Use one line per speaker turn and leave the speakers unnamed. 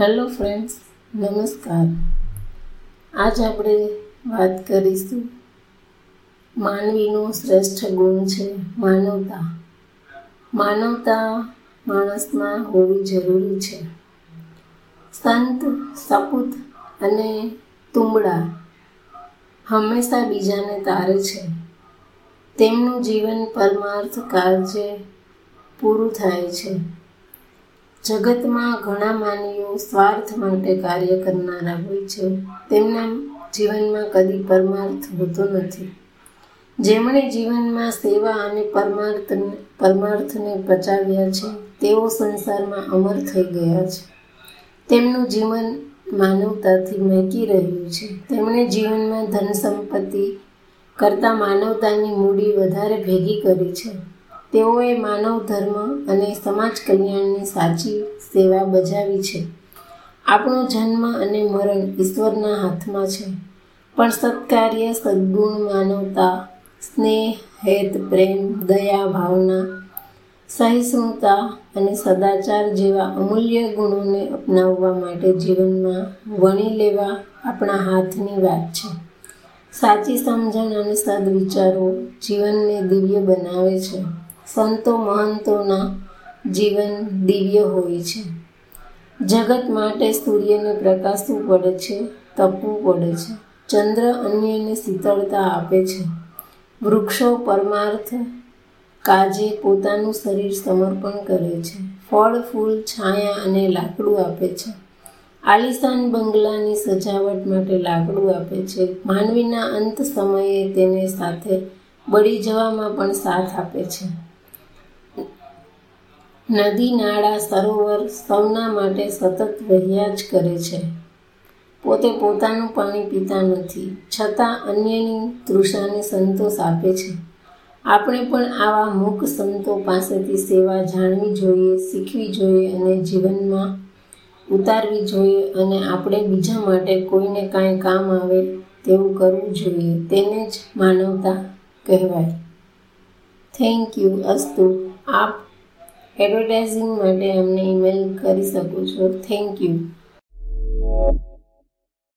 Hello friends નમસ્કાર આજ આપણે વાત કરીશું માનવીનો શ્રેષ્ઠ ગુણ છે માનવતા. માનવતા માણસમાં હોવી જરૂરી છે. સંત, સપૂત અને તુંબડા હંમેશા બીજાને તારે છે. તેમનું જીવન પરમાર્થ કાર્ય પૂરું થાય છે. જગતમાં ઘણા માનવીઓ સ્વાર્થ માટે કાર્ય કરનારા હોય છે. તેમના જીવનમાં કદી પરમાર્થ હોતો નથી. જેમણે જીવનમાં સેવા અને પરમાર્થ પરમાર્થને બચાવ્યા છે, તેઓ સંસારમાં અમર થઈ ગયા છે. તેમનું જીવન માનવતાથી મહેકી રહ્યું છે. તેમણે જીવનમાં ધન સંપત્તિ કરતાં માનવતાની મૂડી વધારે ભેગી કરી છે. તેઓએ માનવ ધર્મ અને સમાજ કલ્યાણની સાચી સેવા બજાવી છે. આપણો જન્મ અને મરણ ઈશ્વરના હાથમાં છે. પણ સત્કાર્ય સદગુણ માનવતા, સ્નેહ, હેત, પ્રેમ, દયા, ભાવના, સહિષ્ણુતા અને સદાચાર જેવા અમૂલ્ય ગુણોને અપનાવવા માટે જીવનમાં વણી લેવા આપણા હાથની વાત છે. સાચી સમજણ અને સદવિચારો જીવનને દિવ્ય બનાવે છે. સંતો મહંતોના જીવન દિવ્ય હોય છે. જગત માટે સૂર્યને પ્રકાશવું પડે છે, તપવું પડે છે. ચંદ્ર અન્યને શીતળતા આપે છે. વૃક્ષો પરમાર્થ કાજે પોતાનું શરીર સમર્પણ કરે છે. ફળ, ફૂલ, છાયા અને લાકડું આપે છે. આલિશાન બંગલાની સજાવટ માટે લાકડું આપે છે. માનવીના અંત સમયે તેને સાથે બળી જવામાં પણ સાથ આપે છે. નદી નાળા સરોવર સૌના માટે સતત વહ્યા જ કરે છે. પોતે પોતાનું પાણી પીતા નથી, છતાં અન્યની તૃષાને સંતોષ આપે છે. આપણે પણ આવા મૂક સંતો પાસેથી સેવા જાણવી જોઈએ, શીખવી જોઈએ અને જીવનમાં ઉતારવી જોઈએ અને આપણે બીજા માટે કોઈને કાંઈ કામ આવે તેવું કરવું જોઈએ, તેને જ માનવતા કહેવાય. થેન્ક યુ અસ્તુ. આપ એડવર્ટાઇઝિંગ માટે અમને ઈમેલ કરી શકો છો. Thank you